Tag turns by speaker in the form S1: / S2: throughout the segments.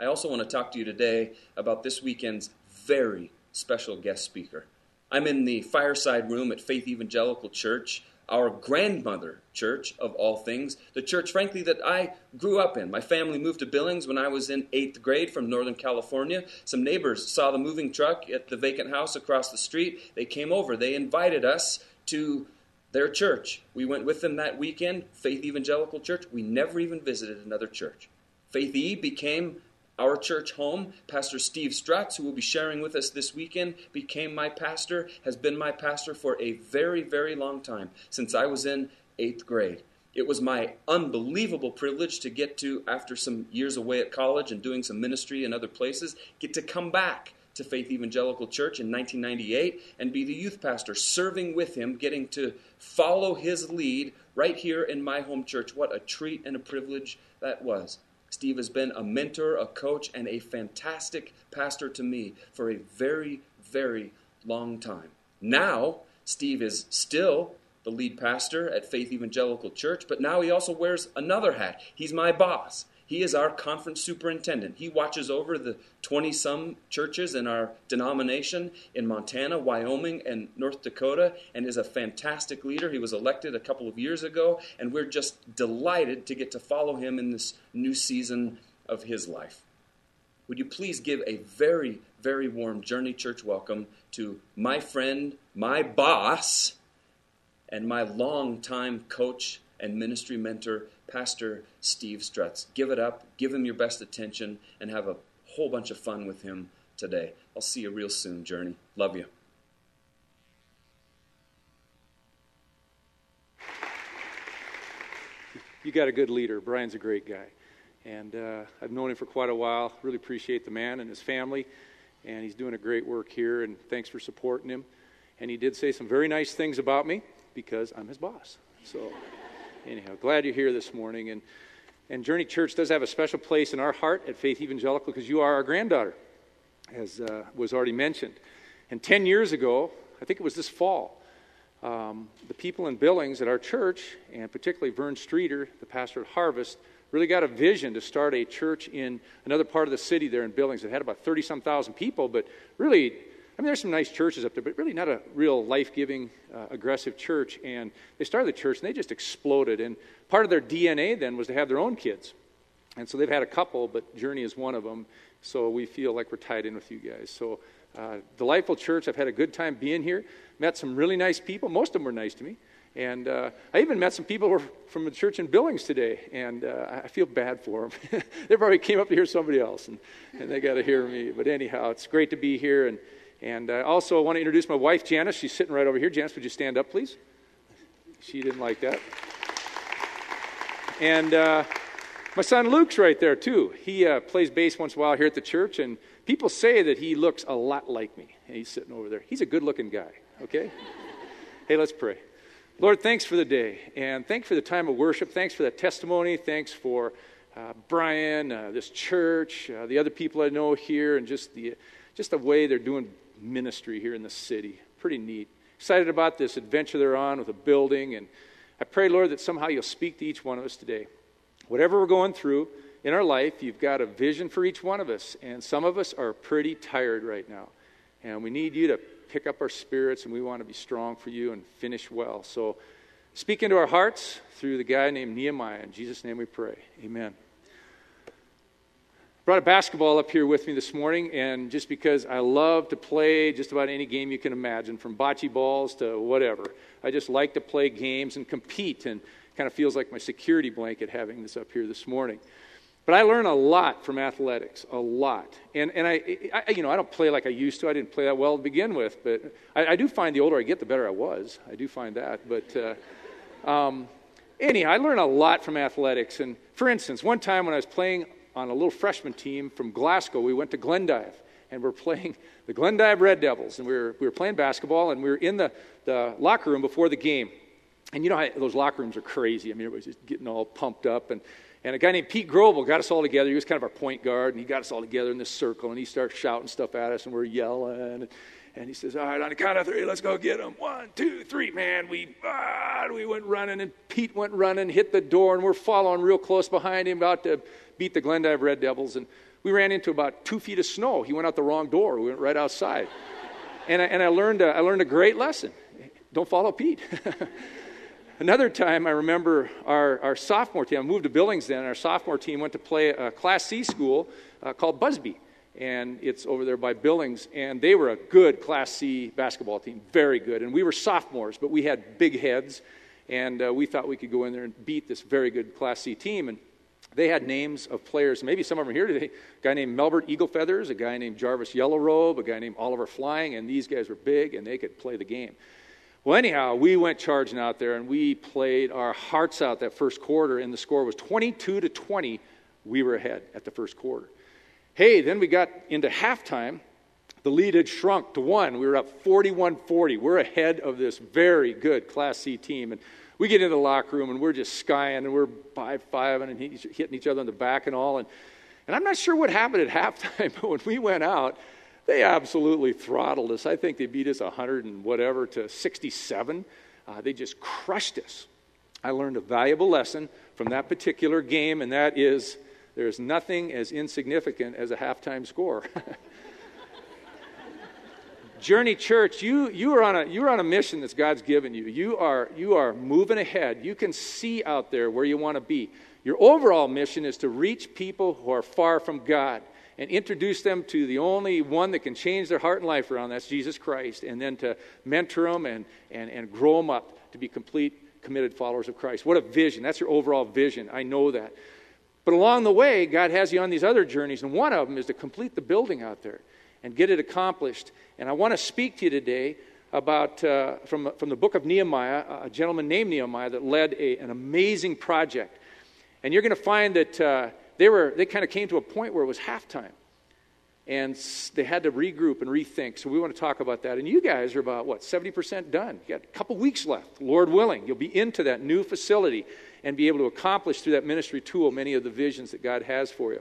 S1: I also want to talk to you today about this weekend's very special guest speaker. I'm in the fireside room at Faith Evangelical Church, our grandmother church of all things, the church, frankly, that I grew up in. My family moved to Billings when I was in eighth grade from Northern California. Some neighbors saw the moving truck at the vacant house across the street. They came over, they invited us to their church. We went with them that weekend, Faith Evangelical Church. We never even visited another church. Faith E became our church home. Pastor Steve Strutz, who will be sharing with us this weekend, became my pastor, has been my pastor for a very, very long time, since I was in eighth grade. It was my unbelievable privilege to get to, after some years away at college and doing some ministry in other places, get to come back to Faith Evangelical Church in 1998 and be the youth pastor, serving with him, getting to follow his lead right here in my home church. What a treat and a privilege that was. Steve has been a mentor, a coach, and a fantastic pastor to me for a very, very long time. Now, Steve is still the lead pastor at Faith Evangelical Church, but now he also wears another hat. He's my boss. He is our conference superintendent. He watches over the 20 some churches in our denomination in Montana, Wyoming, and North Dakota, and is a fantastic leader. He was elected a couple of years ago, and we're just delighted to get to follow him in this new season of his life. Would you please give a very, very warm Journey Church welcome to my friend, my boss, and my longtime coach and ministry mentor, Pastor Steve Strutz. Give it up, give him your best attention, and have a whole bunch of fun with him today. I'll see you real soon, Journey. Love you.
S2: You got a good leader. Brian's a great guy. And uh, I've known him for quite a while. Really appreciate the man and his family. And he's doing a great work here, and thanks for supporting him. And he did say some very nice things about me because I'm his boss. So anyhow, glad you're here this morning. And, and Journey Church does have a special place in our heart at Faith Evangelical because you are our granddaughter, as uh, was already mentioned. And 10 years ago, I think it was this fall, um, the people in Billings at our church, and particularly Vern Streeter, the pastor at Harvest, really got a vision to start a church in another part of the city there in Billings. It had about 30 some thousand people, but really I mean, there's some nice churches up there, but really not a real life giving, uh, aggressive church. And they started the church and they just exploded. And part of their DNA then was to have their own kids. And so they've had a couple, but Journey is one of them. So we feel like we're tied in with you guys. So, uh, delightful church. I've had a good time being here. Met some really nice people. Most of them were nice to me. And uh, I even met some people from the church in Billings today, and uh, I feel bad for them. they probably came up to hear somebody else, and, and they got to hear me. But anyhow, it's great to be here. And and uh, also, I want to introduce my wife, Janice. She's sitting right over here. Janice, would you stand up, please? She didn't like that. And uh, my son Luke's right there, too. He uh, plays bass once in a while here at the church, and people say that he looks a lot like me. He's sitting over there. He's a good looking guy, okay? hey, let's pray. Lord, thanks for the day, and thanks for the time of worship. Thanks for that testimony. Thanks for uh, Brian, uh, this church, uh, the other people I know here, and just the, just the way they're doing ministry here in the city. Pretty neat. Excited about this adventure they're on with a building. And I pray, Lord, that somehow you'll speak to each one of us today. Whatever we're going through in our life, you've got a vision for each one of us. And some of us are pretty tired right now. And we need you to pick up our spirits, and we want to be strong for you and finish well. So speak into our hearts through the guy named Nehemiah. In Jesus' name we pray. Amen. Brought a basketball up here with me this morning, and just because I love to play just about any game you can imagine, from bocce balls to whatever. I just like to play games and compete, and kind of feels like my security blanket having this up here this morning. But I learn a lot from athletics, a lot. And, and I, I, you know, I don't play like I used to. I didn't play that well to begin with, but I, I do find the older I get, the better I was. I do find that. But uh, um, anyhow, I learn a lot from athletics. And for instance, one time when I was playing on a little freshman team from Glasgow. We went to Glendive and we're playing the Glendive Red Devils. And we were, we were playing basketball and we were in the, the locker room before the game. And you know how those locker rooms are crazy. I mean, everybody's just getting all pumped up. And, and a guy named Pete Grobel got us all together. He was kind of our point guard, and he got us all together in this circle, and he starts shouting stuff at us, and we're yelling. And, and he says, All right, on the count of three, let's go get him. One, two, three. Man, we, ah, we went running, and Pete went running, hit the door, and we're following real close behind him, about to beat the Glendive Red Devils. And we ran into about two feet of snow. He went out the wrong door. We went right outside. and I, and I, learned, a, I learned a great lesson don't follow Pete. Another time, I remember our, our sophomore team, I moved to Billings then, our sophomore team went to play a Class C school uh, called Busby. And it's over there by Billings. And they were a good Class C basketball team, very good. And we were sophomores, but we had big heads. And uh, we thought we could go in there and beat this very good Class C team. And they had names of players. Maybe some of them here today. A guy named Melbert Eagle Feathers, a guy named Jarvis Yellow Robe, a guy named Oliver Flying, and these guys were big and they could play the game. Well, anyhow, we went charging out there and we played our hearts out that first quarter, and the score was 22 to 20. We were ahead at the first quarter. Hey, then we got into halftime. The lead had shrunk to one. We were up 41 40. We're ahead of this very good Class C team. And we get into the locker room and we're just skying and we're five five and hitting each other in the back and all. And, and I'm not sure what happened at halftime, but when we went out, they absolutely throttled us. I think they beat us 100 and whatever to 67. Uh, they just crushed us. I learned a valuable lesson from that particular game, and that is there's nothing as insignificant as a halftime score. Journey Church, you, you, are on a, you are on a mission that God's given you. You are, you are moving ahead. You can see out there where you want to be. Your overall mission is to reach people who are far from God and introduce them to the only one that can change their heart and life around. That's Jesus Christ. And then to mentor them and, and, and grow them up to be complete, committed followers of Christ. What a vision. That's your overall vision. I know that. But along the way, God has you on these other journeys, and one of them is to complete the building out there and get it accomplished. And I want to speak to you today about, uh, from, from the book of Nehemiah, a gentleman named Nehemiah that led a, an amazing project. And you're going to find that. Uh, they, were, they kind of came to a point where it was halftime. And they had to regroup and rethink. So we want to talk about that. And you guys are about, what, 70% done? You got a couple weeks left, Lord willing. You'll be into that new facility and be able to accomplish through that ministry tool many of the visions that God has for you.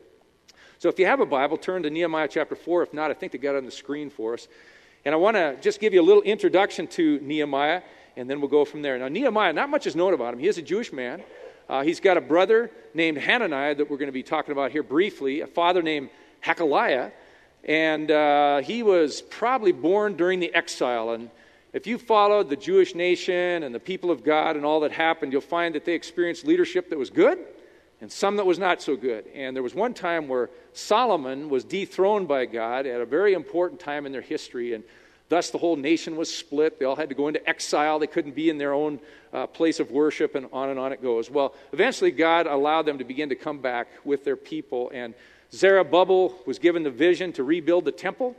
S2: So if you have a Bible, turn to Nehemiah chapter 4. If not, I think they got it on the screen for us. And I want to just give you a little introduction to Nehemiah, and then we'll go from there. Now, Nehemiah, not much is known about him. He is a Jewish man. Uh, he's got a brother named Hananiah that we're going to be talking about here briefly, a father named Hakaliah, and uh, he was probably born during the exile. And if you followed the Jewish nation and the people of God and all that happened, you'll find that they experienced leadership that was good and some that was not so good. And there was one time where Solomon was dethroned by God at a very important time in their history. And Thus, the whole nation was split. They all had to go into exile. They couldn't be in their own uh, place of worship, and on and on it goes. Well, eventually, God allowed them to begin to come back with their people. And Zerubbabel was given the vision to rebuild the temple,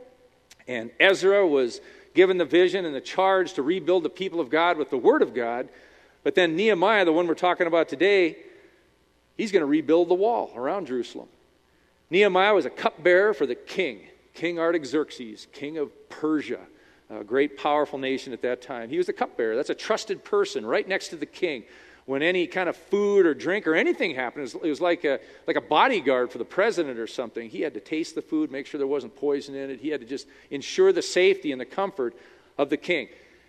S2: and Ezra was given the vision and the charge to rebuild the people of God with the Word of God. But then Nehemiah, the one we're talking about today, he's going to rebuild the wall around Jerusalem. Nehemiah was a cupbearer for the king, King Artaxerxes, king of Persia a great, powerful nation at that time. He was a cupbearer. That's a trusted person right next to the king. When any kind of food or drink or anything happened, it was, like a, like a bodyguard for the president or something. He had to taste the food, make sure there wasn't poison in it. He had to just ensure the safety and the comfort of the king.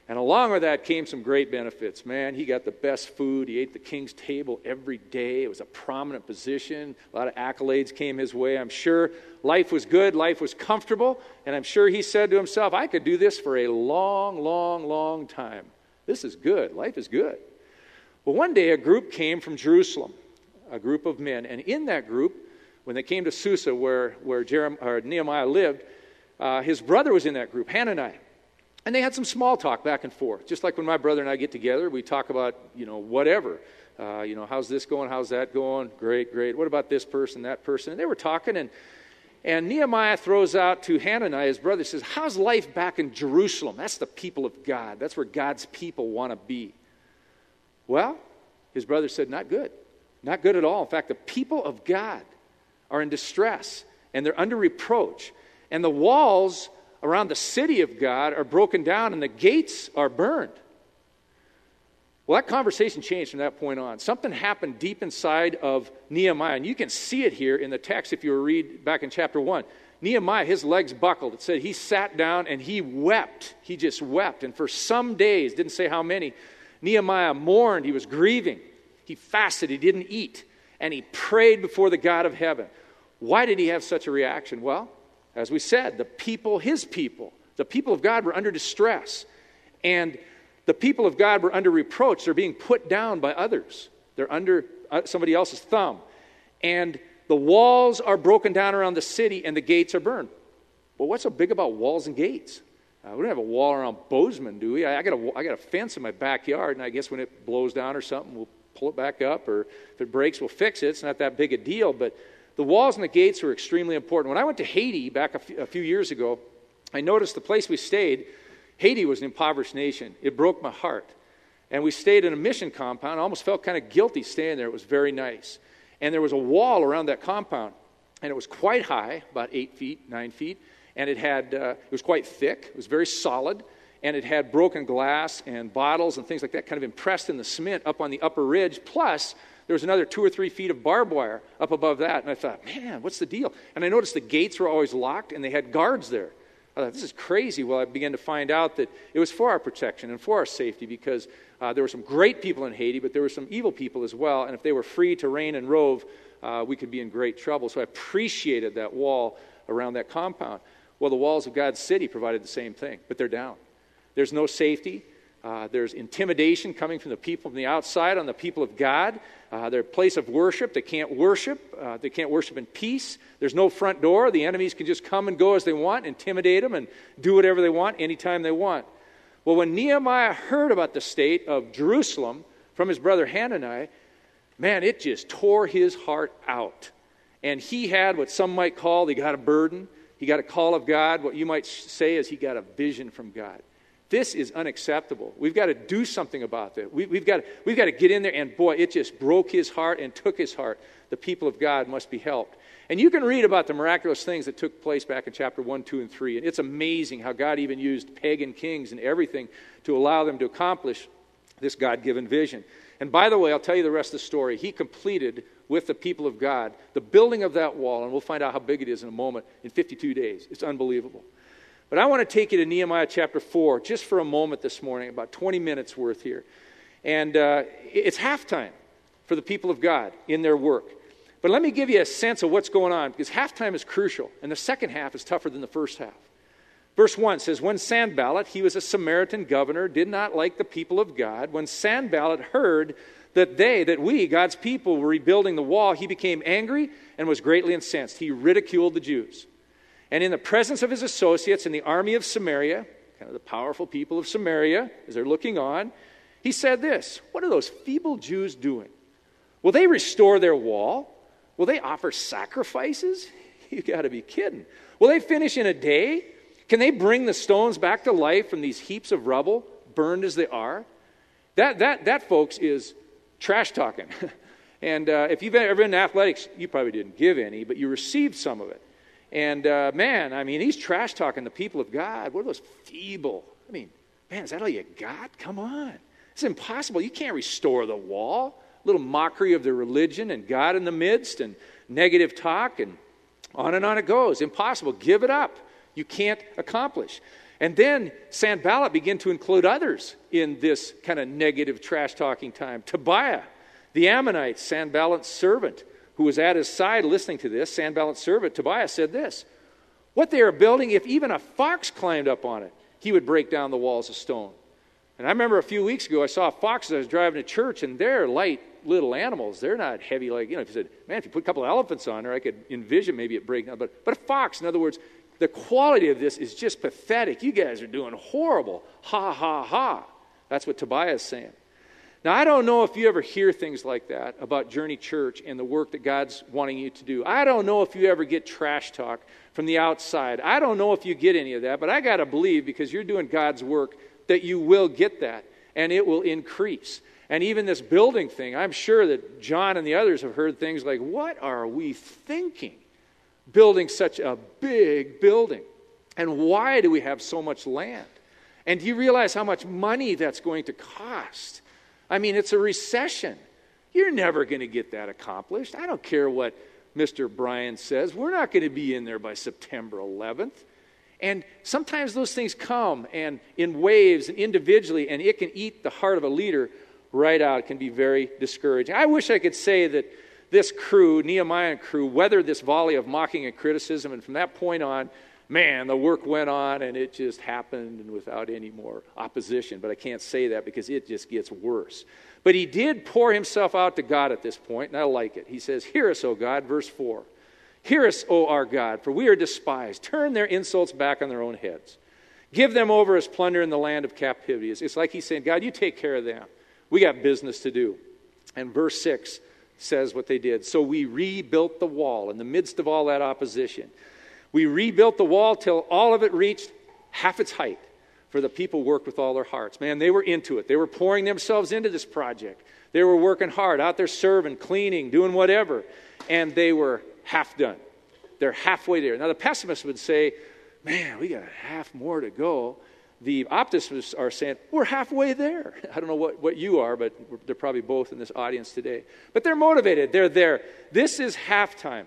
S2: And along with that came some great benefits. Man, he got the best food. He ate the king's table every day. It was a prominent position. A lot of accolades came his way. I'm sure life was good, life was comfortable, and I'm sure he said to himself, I could do this for a long, long, long time. This is good. Life is good. Well, one day a group came from Jerusalem, a group of men, and in that group, when they came to Susa, where, where Jeremiah, Nehemiah lived, uh, his brother was in that group, Hananiah. And they had some small talk back and forth. Just like when my brother and I get together, we talk about, you know, whatever. Uh, you know, how's this going? How's that going? Great, great. What about this person, that person? And they were talking, and, and Nehemiah throws out to Hananiah, his brother, says, How's life back in Jerusalem? That's the people of God. That's where God's people want to be. Well, his brother said, Not good. Not good at all. In fact, the people of God are in distress, and they're under reproach. And the walls around the city of God are broken down and the gates are burned. Well, that conversation changed from that point on. Something happened deep inside of Nehemiah, and you can see it here in the text if you read back in chapter 1. Nehemiah, his legs buckled. It said he sat down and he wept. He just wept. And for some days, didn't say how many, Nehemiah mourned. He was grieving. He fasted. He didn't eat. And he prayed before the God of heaven. Why did he have such a reaction? Well, as we said, the people, his people, the people of God were under distress. And the people of God were under reproach. They're being put down by others, they're under uh, somebody else's thumb. And the walls are broken down around the city and the gates are burned. Well, what's so big about walls and gates? Uh, we don't have a wall around Bozeman, do we? I, I, got a, I got a fence in my backyard, and I guess when it blows down or something, we'll pull it back up, or if it breaks, we'll fix it. It's not that big a deal, but the walls and the gates were extremely important. When I went to Haiti back a, f- a few years ago, I noticed the place we stayed, Haiti was an impoverished nation. It broke my heart. And we stayed in a mission compound. I almost felt kind of guilty staying there. It was very nice. And there was a wall around that compound, and it was quite high, about eight feet, nine feet and it had uh, it was quite thick. It was very solid, and it had broken glass and bottles and things like that, kind of impressed in the cement up on the upper ridge. Plus, there was another two or three feet of barbed wire up above that, and I thought, man, what's the deal? And I noticed the gates were always locked, and they had guards there. I thought, this is crazy. Well, I began to find out that it was for our protection and for our safety because uh, there were some great people in Haiti, but there were some evil people as well. And if they were free to reign and rove, uh, we could be in great trouble. So I appreciated that wall around that compound. Well, the walls of God's city provided the same thing, but they're down. There's no safety. Uh, there's intimidation coming from the people from the outside on the people of God. Uh, their place of worship. They can't worship. Uh, they can't worship in peace. There's no front door. The enemies can just come and go as they want, intimidate them, and do whatever they want anytime they want. Well, when Nehemiah heard about the state of Jerusalem from his brother Hanani, man, it just tore his heart out. And he had what some might call, he got a burden. He got a call of God. What you might say is he got a vision from God. This is unacceptable. We've got to do something about this. We, have got, we've got to get in there, and boy, it just broke his heart and took his heart. The people of God must be helped. And you can read about the miraculous things that took place back in chapter 1, 2, and 3. And it's amazing how God even used pagan kings and everything to allow them to accomplish this God given vision. And by the way, I'll tell you the rest of the story. He completed with the people of God the building of that wall, and we'll find out how big it is in a moment, in 52 days. It's unbelievable. But I want to take you to Nehemiah chapter 4 just for a moment this morning, about 20 minutes worth here. And uh, it's halftime for the people of God in their work. But let me give you a sense of what's going on because halftime is crucial, and the second half is tougher than the first half. Verse 1 says, When Sanballat, he was a Samaritan governor, did not like the people of God, when Sanballat heard that they, that we, God's people, were rebuilding the wall, he became angry and was greatly incensed. He ridiculed the Jews. And in the presence of his associates in the army of Samaria, kind of the powerful people of Samaria, as they're looking on, he said this What are those feeble Jews doing? Will they restore their wall? Will they offer sacrifices? You got to be kidding. Will they finish in a day? Can they bring the stones back to life from these heaps of rubble, burned as they are? That, that, that folks, is trash talking. and uh, if you've ever been in athletics, you probably didn't give any, but you received some of it. And uh, man, I mean, he's trash talking the people of God. What are those feeble? I mean, man, is that all you got? Come on. It's impossible. You can't restore the wall. A little mockery of the religion and God in the midst and negative talk and on and on it goes. Impossible. Give it up. You can't accomplish. And then Sanballat began to include others in this kind of negative trash talking time. Tobiah, the Ammonite, Sanballat's servant, who was at his side listening to this, Sanballat's servant, Tobias, said this What they are building, if even a fox climbed up on it, he would break down the walls of stone. And I remember a few weeks ago, I saw a fox as I was driving to church, and they're light little animals. They're not heavy like, you know, if you said, man, if you put a couple of elephants on there, I could envision maybe it breaking down. But, but a fox, in other words, the quality of this is just pathetic. You guys are doing horrible. Ha, ha, ha. That's what Tobias is saying. Now, I don't know if you ever hear things like that about Journey Church and the work that God's wanting you to do. I don't know if you ever get trash talk from the outside. I don't know if you get any of that, but I got to believe because you're doing God's work that you will get that and it will increase. And even this building thing, I'm sure that John and the others have heard things like, What are we thinking? building such a big building? And why do we have so much land? And do you realize how much money that's going to cost? I mean, it's a recession. You're never going to get that accomplished. I don't care what Mr. Bryan says. We're not going to be in there by September 11th. And sometimes those things come and in waves and individually, and it can eat the heart of a leader right out. It can be very discouraging. I wish I could say that this crew, Nehemiah crew, weathered this volley of mocking and criticism. And from that point on, man, the work went on and it just happened and without any more opposition. But I can't say that because it just gets worse. But he did pour himself out to God at this point, and I like it. He says, Hear us, O God, verse 4. Hear us, O our God, for we are despised. Turn their insults back on their own heads. Give them over as plunder in the land of captivity. It's like he's saying, God, you take care of them. We got business to do. And verse 6 says what they did. So we rebuilt the wall in the midst of all that opposition. We rebuilt the wall till all of it reached half its height, for the people worked with all their hearts. Man, they were into it. They were pouring themselves into this project. They were working hard, out there serving, cleaning, doing whatever, and they were half done. They're halfway there. Now, the pessimist would say, Man, we got half more to go the optimists are saying, We're halfway there. I don't know what, what you are, but they're probably both in this audience today. But they're motivated. They're there. This is halftime.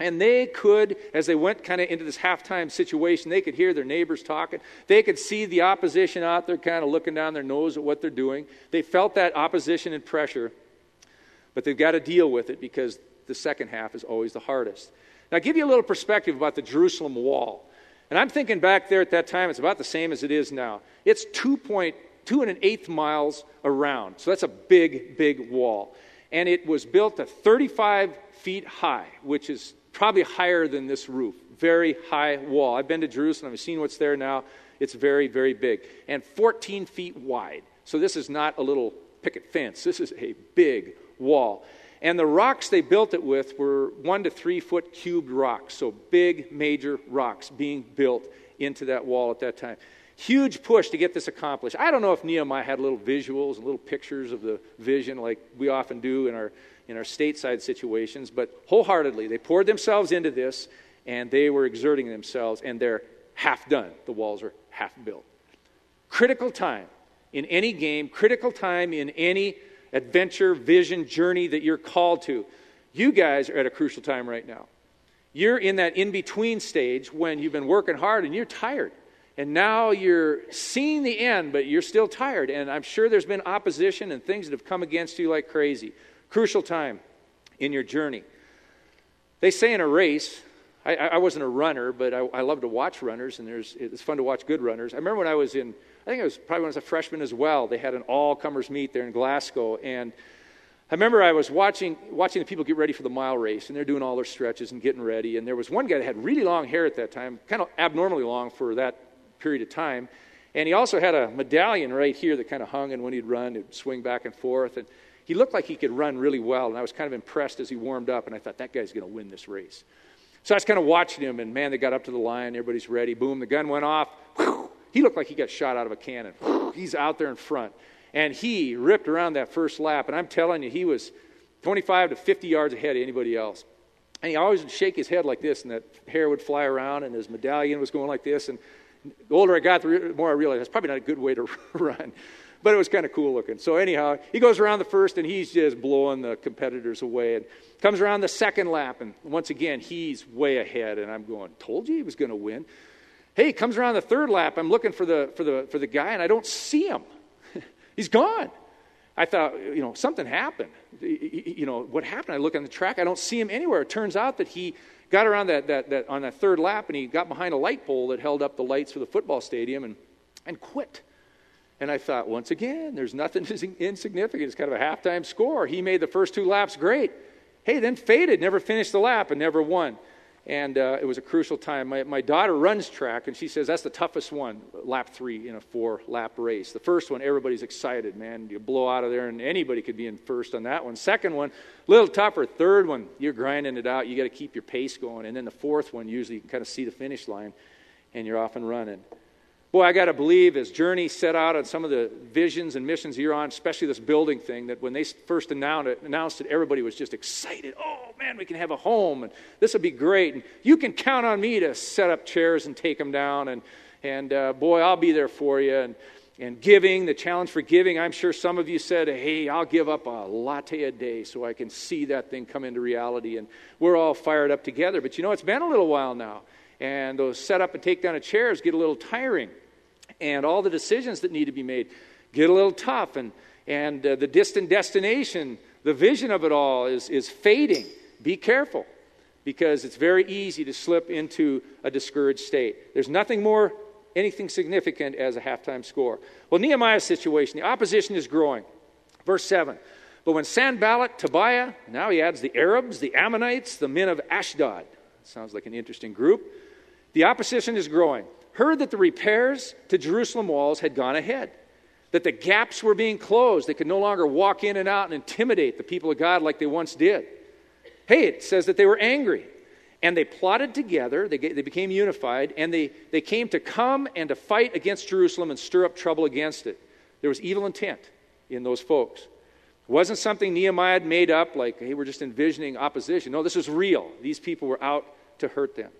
S2: And they could, as they went kind of into this halftime situation, they could hear their neighbors talking. They could see the opposition out there kind of looking down their nose at what they're doing. They felt that opposition and pressure, but they've got to deal with it because the second half is always the hardest. Now, I'll give you a little perspective about the Jerusalem wall. And I'm thinking back there at that time, it's about the same as it is now. It's 2.2 and an eighth miles around. So that's a big, big wall. And it was built to 35 feet high, which is probably higher than this roof. Very high wall. I've been to Jerusalem, I've seen what's there now. It's very, very big. And 14 feet wide. So this is not a little picket fence, this is a big wall. And the rocks they built it with were one to three foot cubed rocks, so big, major rocks being built into that wall at that time. Huge push to get this accomplished. I don't know if Nehemiah had little visuals and little pictures of the vision like we often do in our, in our stateside situations, but wholeheartedly, they poured themselves into this and they were exerting themselves, and they're half done. The walls are half built. Critical time in any game, critical time in any adventure, vision, journey that you're called to. You guys are at a crucial time right now. You're in that in between stage when you've been working hard and you're tired. And now you're seeing the end, but you're still tired. And I'm sure there's been opposition and things that have come against you like crazy. Crucial time in your journey. They say in a race, I, I wasn't a runner, but I, I, love to watch runners, and there's, it's fun to watch good runners. I remember when I was in I think it was probably when I was a freshman as well. They had an all comers meet there in Glasgow. And I remember I was watching, watching the people get ready for the mile race, and they're doing all their stretches and getting ready. And there was one guy that had really long hair at that time, kind of abnormally long for that period of time. And he also had a medallion right here that kind of hung, and when he'd run, it'd swing back and forth. And he looked like he could run really well, and I was kind of impressed as he warmed up, and I thought, that guy's going to win this race. So I was kind of watching him, and man, they got up to the line, everybody's ready. Boom, the gun went off. He looked like he got shot out of a cannon. He's out there in front. And he ripped around that first lap. And I'm telling you, he was 25 to 50 yards ahead of anybody else. And he always would shake his head like this, and that hair would fly around, and his medallion was going like this. And the older I got, the more I realized that's probably not a good way to run. But it was kind of cool looking. So, anyhow, he goes around the first, and he's just blowing the competitors away. And comes around the second lap, and once again, he's way ahead. And I'm going, told you he was going to win. Hey, comes around the third lap. I'm looking for the, for the, for the guy, and I don't see him. He's gone. I thought, you know, something happened. You know, what happened? I look on the track, I don't see him anywhere. It turns out that he got around that, that, that on that third lap and he got behind a light pole that held up the lights for the football stadium and, and quit. And I thought, once again, there's nothing insignificant. It's kind of a halftime score. He made the first two laps great. Hey, then faded, never finished the lap and never won and uh, it was a crucial time. My, my daughter runs track, and she says that's the toughest one, lap three in a four lap race. The first one, everybody's excited, man. You blow out of there, and anybody could be in first on that one. Second one, a little tougher. Third one, you're grinding it out. You got to keep your pace going. And then the fourth one, usually you can kind of see the finish line, and you're off and running. Boy, I got to believe as Journey set out on some of the visions and missions you're on, especially this building thing, that when they first announced it, announced it, everybody was just excited. Oh, man, we can have a home, and this will be great. And you can count on me to set up chairs and take them down. And, and uh, boy, I'll be there for you. And, and giving, the challenge for giving, I'm sure some of you said, hey, I'll give up a latte a day so I can see that thing come into reality. And we're all fired up together. But you know, it's been a little while now. And those set up and take down of chairs get a little tiring and all the decisions that need to be made get a little tough and, and uh, the distant destination The vision of it all is, is fading. Be careful because it's very easy to slip into a discouraged state. There's nothing more, anything significant as a halftime score. Well, Nehemiah's situation, the opposition is growing. Verse 7. But when Sanballat, Tobiah, now he adds the Arabs, the Ammonites, the men of Ashdod, sounds like an interesting group, the opposition is growing, heard that the repairs to Jerusalem walls had gone ahead, that the gaps were being closed. They could no longer walk in and out and intimidate the people of God like they once did. Hey, it says that they were angry. And they plotted together, they, they became unified, and they, they came to come and to fight against Jerusalem and stir up trouble against it. There was evil intent in those folks. It wasn't something Nehemiah had made up, like, hey, we're just envisioning opposition. No, this was real. These people were out to hurt them.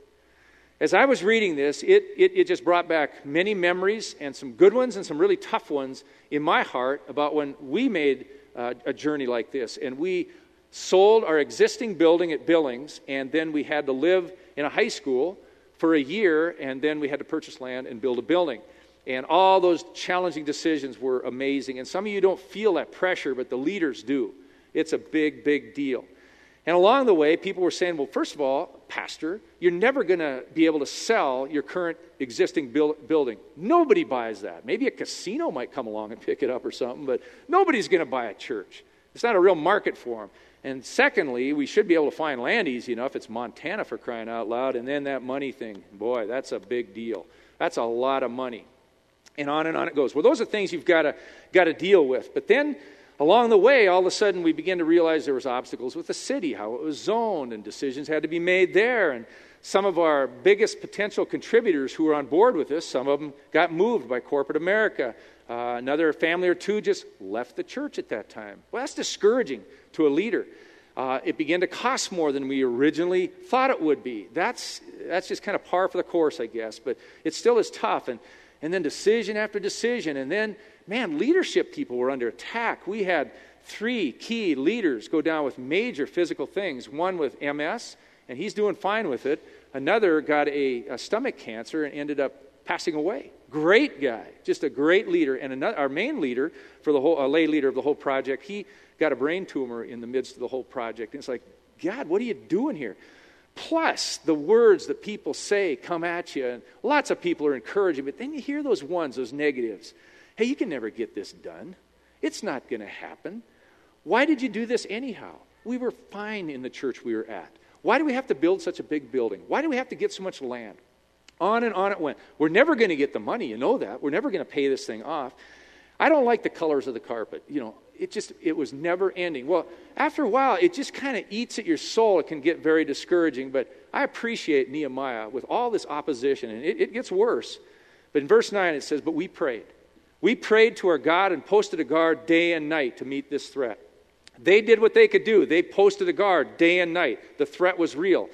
S2: As I was reading this, it, it, it, just brought back many memories and some good ones and some really tough ones in my heart about when we made uh, a journey like this. And we sold our existing building at Billings, and then we had to live in a high school for a year, and then we had to purchase land and build a building. And all those challenging decisions were amazing. And some of you don't feel that pressure, but the leaders do. It's a big, big deal. And along the way, people were saying, well, first of all, Pastor, you're never going to be able to sell your current existing building. Nobody buys that. Maybe a casino might come along and pick it up or something, but nobody's going to buy a church. It's not a real market for them. And secondly, we should be able to find land easy enough. It's Montana for crying out loud. And then that money thing, boy, that's a big deal. That's a lot of money. And on and on it goes. Well, those are things you've got to deal with. But then along the way, all of a sudden, we began to realize there was obstacles with the city, how it was zoned, and decisions had to be made there. And some of our biggest potential contributors who were on board with this, some of them got moved by corporate America. Uh, another family or two just left the church at that time. Well, that's discouraging to a leader. Uh, it began to cost more than we originally thought it would be. That's, that's just kind of par for the course, I guess, but it still is tough. And, and then decision after decision. And then, man, leadership people were under attack. We had three key leaders go down with major physical things one with MS, and he's doing fine with it. Another got a, a stomach cancer and ended up passing away. Great guy, just a great leader. And another, our main leader for the whole, a lay leader of the whole project, he got a brain tumor in the midst of the whole project. And it's like, God, what are you doing here? Plus, the words that people say come at you, and lots of people are encouraging, but then you hear those ones, those negatives. Hey, you can never get this done. It's not going to happen. Why did you do this anyhow? We were fine in the church we were at. Why do we have to build such a big building? Why do we have to get so much land? On and on it went. We're never going to get the money, you know that. We're never going to pay this thing off. I don't like the colors of the carpet. You know, it just it was never ending. Well, after a while, it just kind of eats at your soul. It can get very discouraging. But I appreciate Nehemiah with all this opposition, and it, it gets worse. But in verse 9, it says, But we prayed. We prayed to our God and posted a guard day and night to meet this threat. They did what they could do. They posted a guard day and night. The threat was real.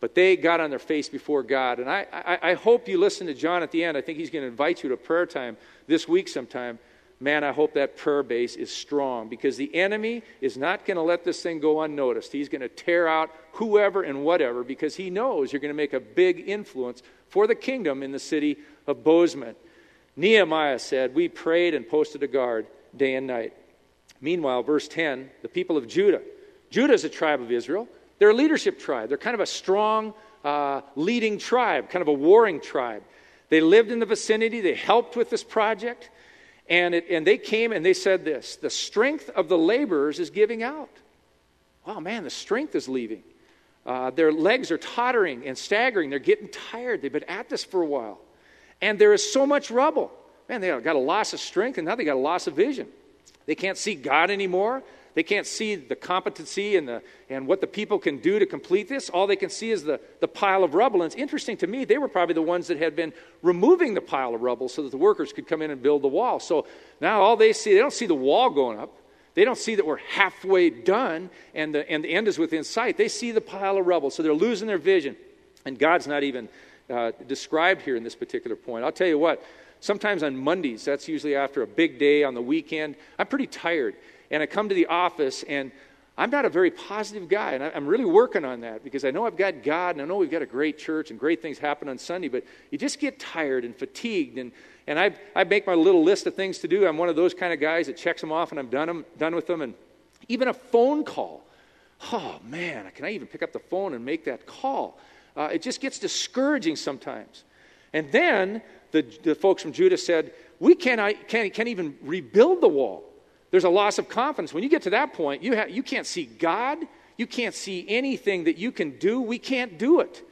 S2: But they got on their face before God. And I, I, I hope you listen to John at the end. I think he's going to invite you to prayer time this week sometime. Man, I hope that prayer base is strong because the enemy is not going to let this thing go unnoticed. He's going to tear out whoever and whatever because he knows you're going to make a big influence for the kingdom in the city of Bozeman. Nehemiah said, We prayed and posted a guard day and night. Meanwhile, verse 10, the people of Judah. Judah is a tribe of Israel. They're a leadership tribe. They're kind of a strong, uh, leading tribe, kind of a warring tribe. They lived in the vicinity, they helped with this project, and, it, and they came and they said this the strength of the laborers is giving out. Wow, man, the strength is leaving. Uh, their legs are tottering and staggering. They're getting tired. They've been at this for a while. And there is so much rubble. Man, they got a loss of strength and now they got a loss of vision. They can't see God anymore. They can't see the competency and, the, and what the people can do to complete this. All they can see is the, the pile of rubble. And it's interesting to me, they were probably the ones that had been removing the pile of rubble so that the workers could come in and build the wall. So now all they see, they don't see the wall going up. They don't see that we're halfway done and the, and the end is within sight. They see the pile of rubble. So they're losing their vision. And God's not even uh, described here in this particular point. I'll tell you what, sometimes on Mondays, that's usually after a big day on the weekend, I'm pretty tired and I come to the office and I'm not a very positive guy, and I'm really working on that because I know I've got God and I know we've got a great church and great things happen on Sunday, but you just get tired and fatigued. And, and I, I make my little list of things to do. I'm one of those kind of guys that checks them off and I'm done, them, done with them. And Even a phone call. Oh, man, can I even pick up the phone and make that call? Uh, it just gets discouraging sometimes. And then the, the folks from Judah said, We can't, can't, can't even rebuild the wall. There's a loss of confidence. When you get to that point, you, ha- you can't see God. You can't see anything that you can do. We can't do it.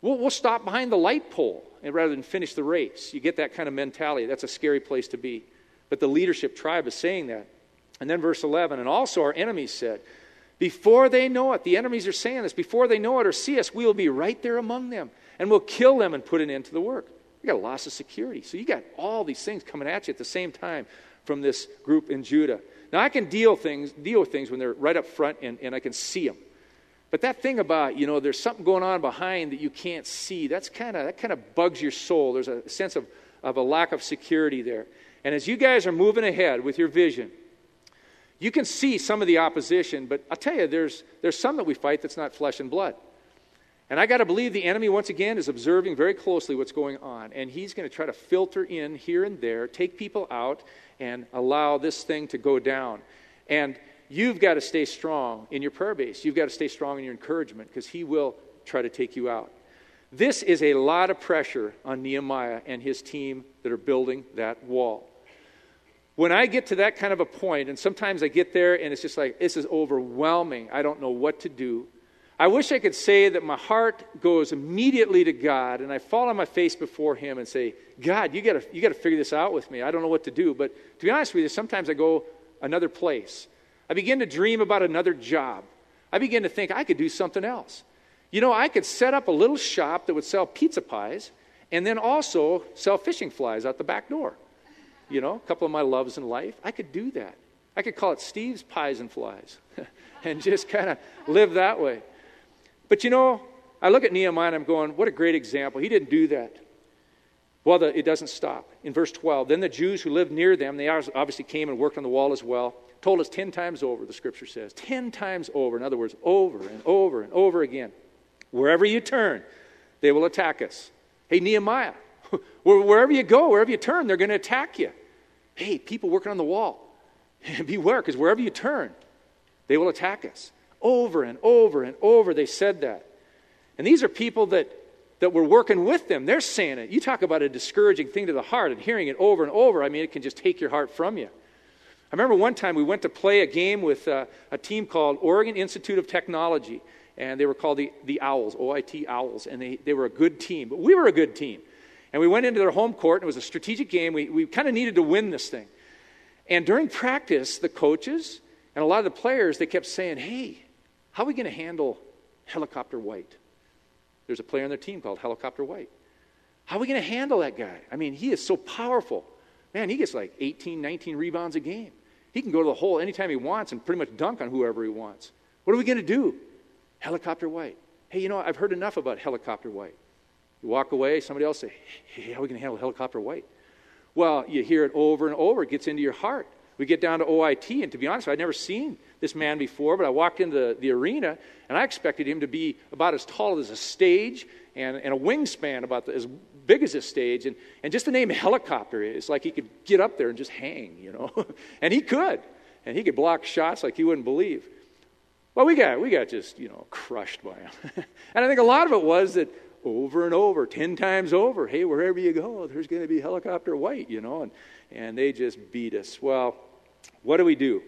S2: We'll, we'll stop behind the light pole rather than finish the race. You get that kind of mentality. That's a scary place to be. But the leadership tribe is saying that. And then verse 11, and also our enemies said, before they know it, the enemies are saying this, before they know it or see us, we will be right there among them and we'll kill them and put an end to the work. You got a loss of security. So you got all these things coming at you at the same time from this group in Judah. Now I can deal things, deal with things when they're right up front and, and I can see them. But that thing about, you know, there's something going on behind that you can't see, that's kind of that kind of bugs your soul. There's a sense of, of a lack of security there. And as you guys are moving ahead with your vision, you can see some of the opposition, but I'll tell you, there's, there's some that we fight that's not flesh and blood. And I got to believe the enemy, once again, is observing very closely what's going on. And he's going to try to filter in here and there, take people out, and allow this thing to go down. And you've got to stay strong in your prayer base. You've got to stay strong in your encouragement because he will try to take you out. This is a lot of pressure on Nehemiah and his team that are building that wall. When I get to that kind of a point, and sometimes I get there and it's just like, this is overwhelming. I don't know what to do. I wish I could say that my heart goes immediately to God and I fall on my face before Him and say, God, you got you got to figure this out with me. I don't know what to do. But to be honest with you, sometimes I go another place. I begin to dream about another job. I begin to think I could do something else. You know, I could set up a little shop that would sell pizza pies and then also sell fishing flies out the back door. You know, a couple of my loves in life. I could do that. I could call it Steve's Pies and Flies and just kind of live that way. But you know, I look at Nehemiah and I'm going, what a great example. He didn't do that. Well, the, it doesn't stop. In verse 12, then the Jews who lived near them, they obviously came and worked on the wall as well, told us 10 times over, the scripture says. 10 times over. In other words, over and over and over again. Wherever you turn, they will attack us. Hey, Nehemiah, wherever you go, wherever you turn, they're going to attack you. Hey, people working on the wall, beware, because wherever you turn, they will attack us. Over and over and over, they said that. And these are people that, that were working with them. They're saying it. You talk about a discouraging thing to the heart and hearing it over and over. I mean, it can just take your heart from you. I remember one time we went to play a game with uh, a team called Oregon Institute of Technology, and they were called the, the Owls, OIT Owls, and they, they were a good team. But we were a good team. And we went into their home court, and it was a strategic game. We, we kind of needed to win this thing. And during practice, the coaches and a lot of the players, they kept saying, hey, how are we going to handle Helicopter White? There's a player on their team called Helicopter White. How are we going to handle that guy? I mean, he is so powerful. Man, he gets like 18, 19 rebounds a game. He can go to the hole anytime he wants and pretty much dunk on whoever he wants. What are we going to do? Helicopter White. Hey, you know, I've heard enough about Helicopter White. You walk away, somebody else say, hey, how are we going to handle Helicopter White? Well, you hear it over and over. It gets into your heart. We get down to OIT, and to be honest, I'd never seen this man before, but I walked into the, the arena, and I expected him to be about as tall as a stage and, and a wingspan about the, as big as this stage. And, and just the name helicopter is like he could get up there and just hang, you know. and he could. And he could block shots like you wouldn't believe. Well, we got, we got just, you know, crushed by him. and I think a lot of it was that over and over, 10 times over, hey, wherever you go, there's going to be helicopter white, you know. And, and they just beat us. Well, what do we do?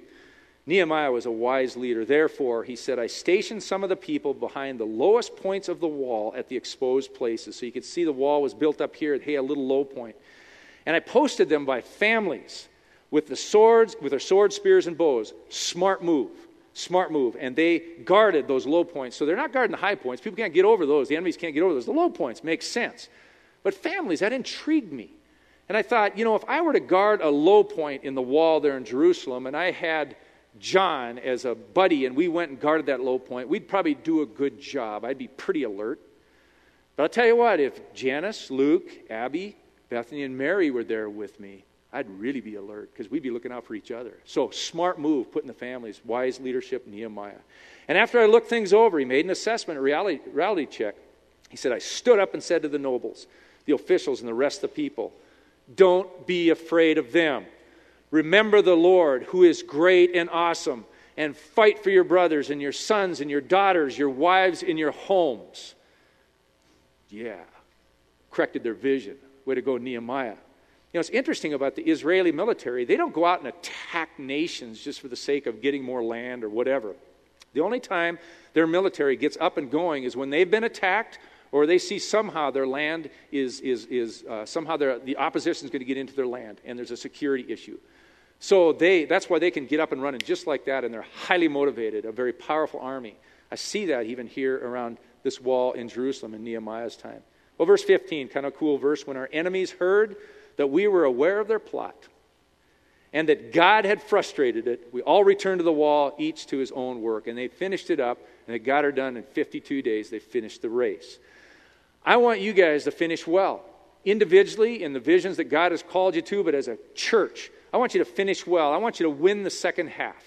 S2: Nehemiah was a wise leader. Therefore, he said, I stationed some of the people behind the lowest points of the wall at the exposed places. So you could see the wall was built up here at, hey, a little low point. And I posted them by families with the swords, with their swords, spears, and bows. Smart move. Smart move. And they guarded those low points. So they're not guarding the high points. People can't get over those. The enemies can't get over those. The low points make sense. But families, that intrigued me. And I thought, you know, if I were to guard a low point in the wall there in Jerusalem and I had John as a buddy and we went and guarded that low point, we'd probably do a good job. I'd be pretty alert. But I'll tell you what, if Janice, Luke, Abby, Bethany, and Mary were there with me, I'd really be alert because we'd be looking out for each other. So, smart move, putting the families, wise leadership, Nehemiah. And after I looked things over, he made an assessment, a reality, reality check. He said, I stood up and said to the nobles, the officials, and the rest of the people, don't be afraid of them. Remember the Lord, who is great and awesome, and fight for your brothers and your sons and your daughters, your wives and your homes. Yeah. Corrected their vision. Way to go, Nehemiah. You know, it's interesting about the Israeli military. They don't go out and attack nations just for the sake of getting more land or whatever. The only time their military gets up and going is when they've been attacked or they see somehow their land is, is, is uh, somehow the opposition is going to get into their land and there's a security issue. So they, that's why they can get up and running just like that, and they're highly motivated, a very powerful army. I see that even here around this wall in Jerusalem in Nehemiah's time. Well, verse 15, kind of cool verse. When our enemies heard that we were aware of their plot and that God had frustrated it, we all returned to the wall, each to his own work. And they finished it up, and they got her done in 52 days. They finished the race. I want you guys to finish well, individually in the visions that God has called you to, but as a church. I want you to finish well. I want you to win the second half.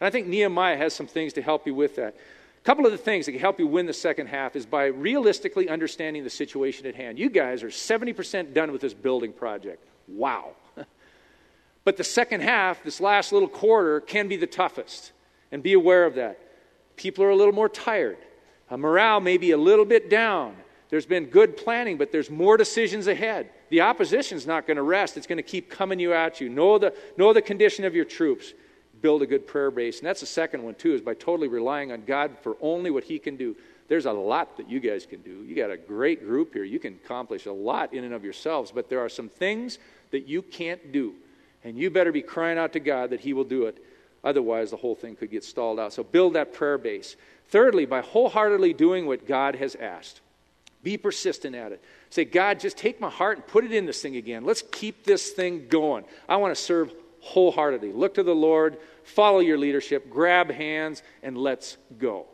S2: And I think Nehemiah has some things to help you with that. A couple of the things that can help you win the second half is by realistically understanding the situation at hand. You guys are 70% done with this building project. Wow. but the second half, this last little quarter, can be the toughest. And be aware of that. People are a little more tired. Uh, morale may be a little bit down. There's been good planning, but there's more decisions ahead. The opposition's not going to rest. It's going to keep coming you at you. Know the, know the condition of your troops. Build a good prayer base. And that's the second one, too, is by totally relying on God for only what He can do. There's a lot that you guys can do. You got a great group here. You can accomplish a lot in and of yourselves, but there are some things that you can't do. And you better be crying out to God that He will do it. Otherwise, the whole thing could get stalled out. So build that prayer base. Thirdly, by wholeheartedly doing what God has asked. Be persistent at it. Say, God, just take my heart and put it in this thing again. Let's keep this thing going. I want to serve wholeheartedly. Look to the Lord, follow your leadership, grab hands, and let's go.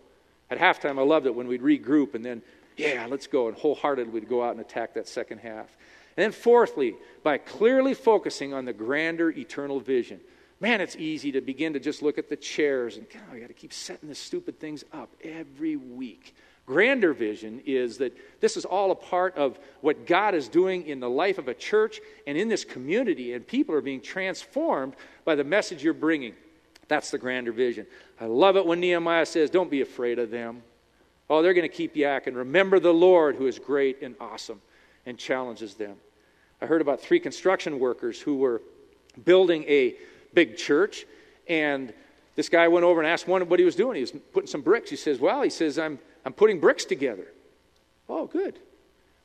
S2: At halftime, I loved it when we'd regroup and then, yeah, let's go. And wholeheartedly, we'd go out and attack that second half. And then, fourthly, by clearly focusing on the grander eternal vision. Man, it's easy to begin to just look at the chairs and, God, I got to keep setting the stupid things up every week grander vision is that this is all a part of what God is doing in the life of a church and in this community, and people are being transformed by the message you're bringing. That's the grander vision. I love it when Nehemiah says, Don't be afraid of them. Oh, they're going to keep yakking. Remember the Lord who is great and awesome and challenges them. I heard about three construction workers who were building a big church, and this guy went over and asked one what he was doing. He was putting some bricks. He says, Well, he says, I'm I'm putting bricks together. Oh, good.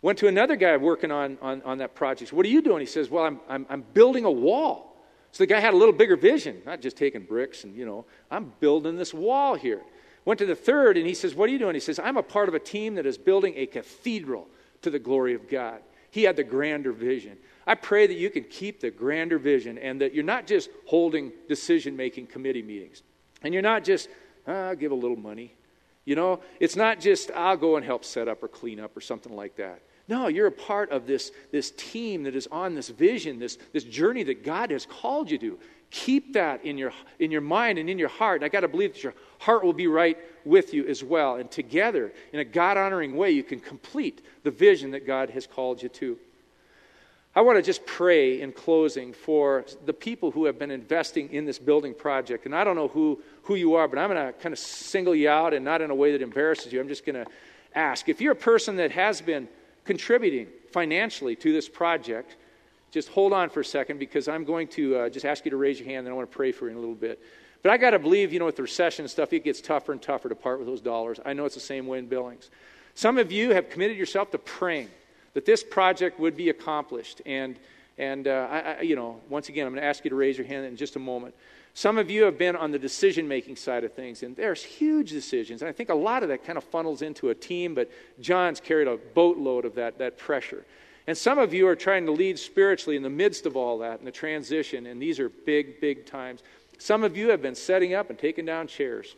S2: Went to another guy working on, on, on that project. What are you doing? He says, Well, I'm, I'm, I'm building a wall. So the guy had a little bigger vision, not just taking bricks and, you know, I'm building this wall here. Went to the third and he says, What are you doing? He says, I'm a part of a team that is building a cathedral to the glory of God. He had the grander vision. I pray that you can keep the grander vision and that you're not just holding decision making committee meetings. And you're not just, ah, give a little money. You know, it's not just, I'll go and help set up or clean up or something like that. No, you're a part of this, this team that is on this vision, this, this journey that God has called you to. Keep that in your, in your mind and in your heart. And I got to believe that your heart will be right with you as well. And together, in a God honoring way, you can complete the vision that God has called you to. I want to just pray in closing for the people who have been investing in this building project. And I don't know who, who you are, but I'm going to kind of single you out and not in a way that embarrasses you. I'm just going to ask if you're a person that has been contributing financially to this project, just hold on for a second because I'm going to uh, just ask you to raise your hand and I want to pray for you in a little bit. But I got to believe, you know, with the recession and stuff, it gets tougher and tougher to part with those dollars. I know it's the same way in Billings. Some of you have committed yourself to praying that this project would be accomplished. And, and uh, I, I, you know, once again, I'm going to ask you to raise your hand in just a moment. Some of you have been on the decision making side of things, and there's huge decisions. And I think a lot of that kind of funnels into a team, but John's carried a boatload of that, that pressure. And some of you are trying to lead spiritually in the midst of all that, in the transition, and these are big, big times. Some of you have been setting up and taking down chairs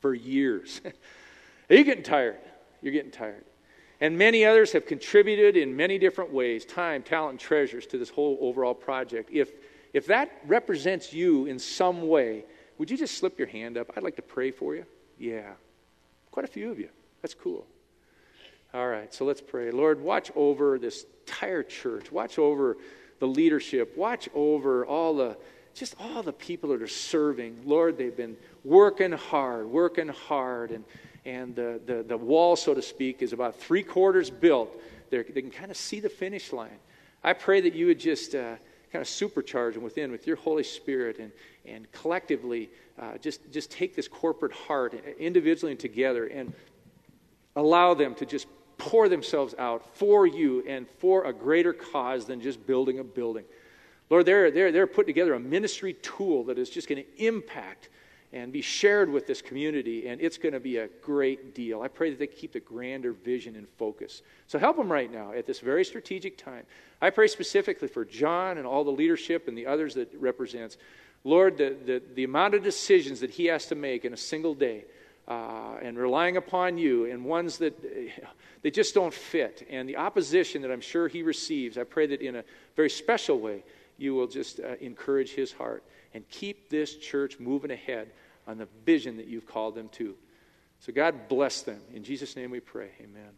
S2: for years. You're getting tired? You're getting tired. And many others have contributed in many different ways time, talent, and treasures to this whole overall project. If, if that represents you in some way, would you just slip your hand up? I'd like to pray for you. Yeah, quite a few of you. That's cool. All right, so let's pray. Lord, watch over this entire church. Watch over the leadership. Watch over all the just all the people that are serving. Lord, they've been working hard, working hard, and, and the, the, the wall, so to speak, is about three quarters built. They're, they can kind of see the finish line. I pray that you would just uh, kind of supercharge them within with your Holy Spirit and, and collectively uh, just, just take this corporate heart individually and together and allow them to just pour themselves out for you and for a greater cause than just building a building. Lord, they're, they're, they're putting together a ministry tool that is just going to impact and be shared with this community, and it's going to be a great deal. I pray that they keep the grander vision in focus. So help them right now at this very strategic time. I pray specifically for John and all the leadership and the others that represents. Lord, the, the, the amount of decisions that he has to make in a single day uh, and relying upon you and ones that they just don't fit and the opposition that I'm sure he receives, I pray that in a very special way you will just uh, encourage his heart and keep this church moving ahead on the vision that you've called them to. So, God bless them. In Jesus' name we pray. Amen.